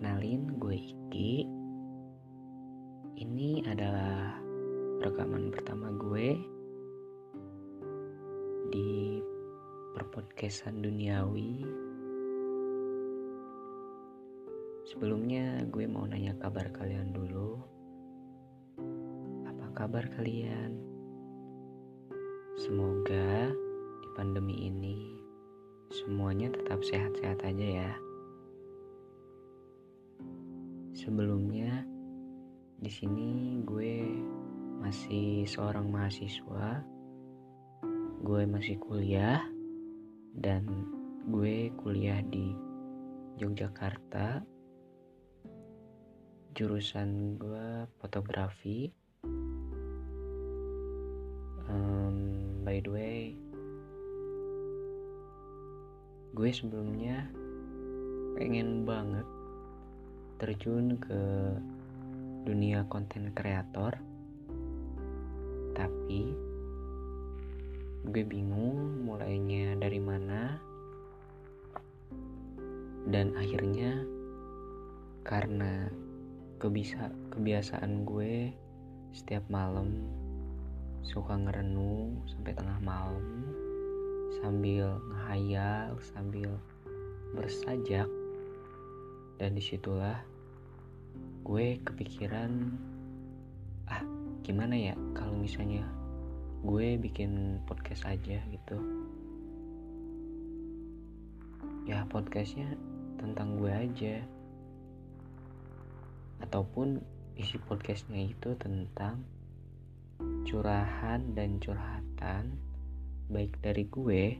Kenalin, gue Iki. Ini adalah rekaman pertama gue di perpodcastan duniawi. Sebelumnya gue mau nanya kabar kalian dulu. Apa kabar kalian? Semoga di pandemi ini semuanya tetap sehat-sehat aja ya. Sebelumnya, di sini gue masih seorang mahasiswa, gue masih kuliah, dan gue kuliah di Yogyakarta. Jurusan gue fotografi. Um, by the way, gue sebelumnya pengen banget terjun ke dunia konten kreator. Tapi gue bingung mulainya dari mana. Dan akhirnya karena kebisa kebiasaan gue setiap malam suka ngerenung sampai tengah malam sambil ngehayal sambil bersajak. Dan di situlah gue kepikiran ah gimana ya kalau misalnya gue bikin podcast aja gitu. Ya podcastnya tentang gue aja. Ataupun isi podcastnya itu tentang curahan dan curhatan baik dari gue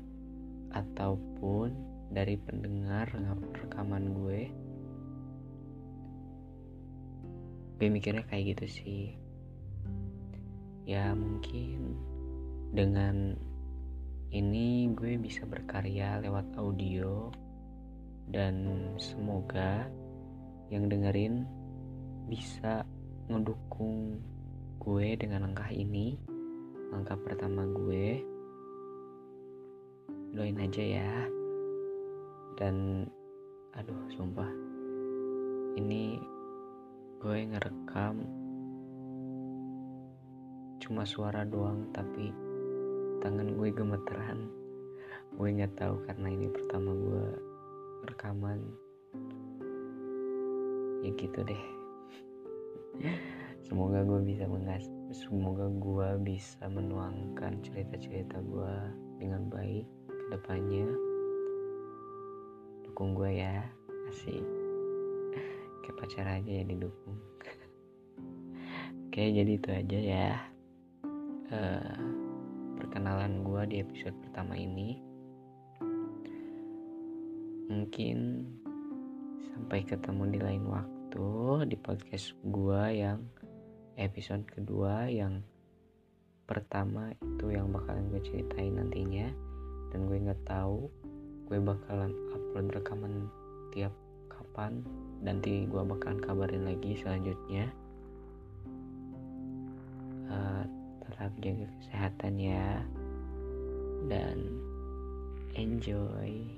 ataupun dari pendengar rekaman gue gue mikirnya kayak gitu sih. Ya mungkin dengan ini gue bisa berkarya lewat audio dan semoga yang dengerin bisa ngedukung gue dengan langkah ini. Langkah pertama gue. Doain aja ya. Dan aduh sumpah. Ini gue ngerekam cuma suara doang tapi tangan gue gemeteran. Gue nggak tahu karena ini pertama gue rekaman. Ya gitu deh. Semoga gue bisa mengas semoga gue bisa menuangkan cerita-cerita gue dengan baik ke depannya. Dukung gue ya asik kayak pacar aja ya didukung. Oke jadi itu aja ya. Uh, perkenalan gue di episode pertama ini. Mungkin sampai ketemu di lain waktu di podcast gue yang episode kedua yang pertama itu yang bakalan gue ceritain nantinya. Dan gue nggak tahu gue bakalan upload rekaman tiap kapan nanti gue bakalan kabarin lagi selanjutnya. Uh, tetap jaga kesehatan ya. Dan enjoy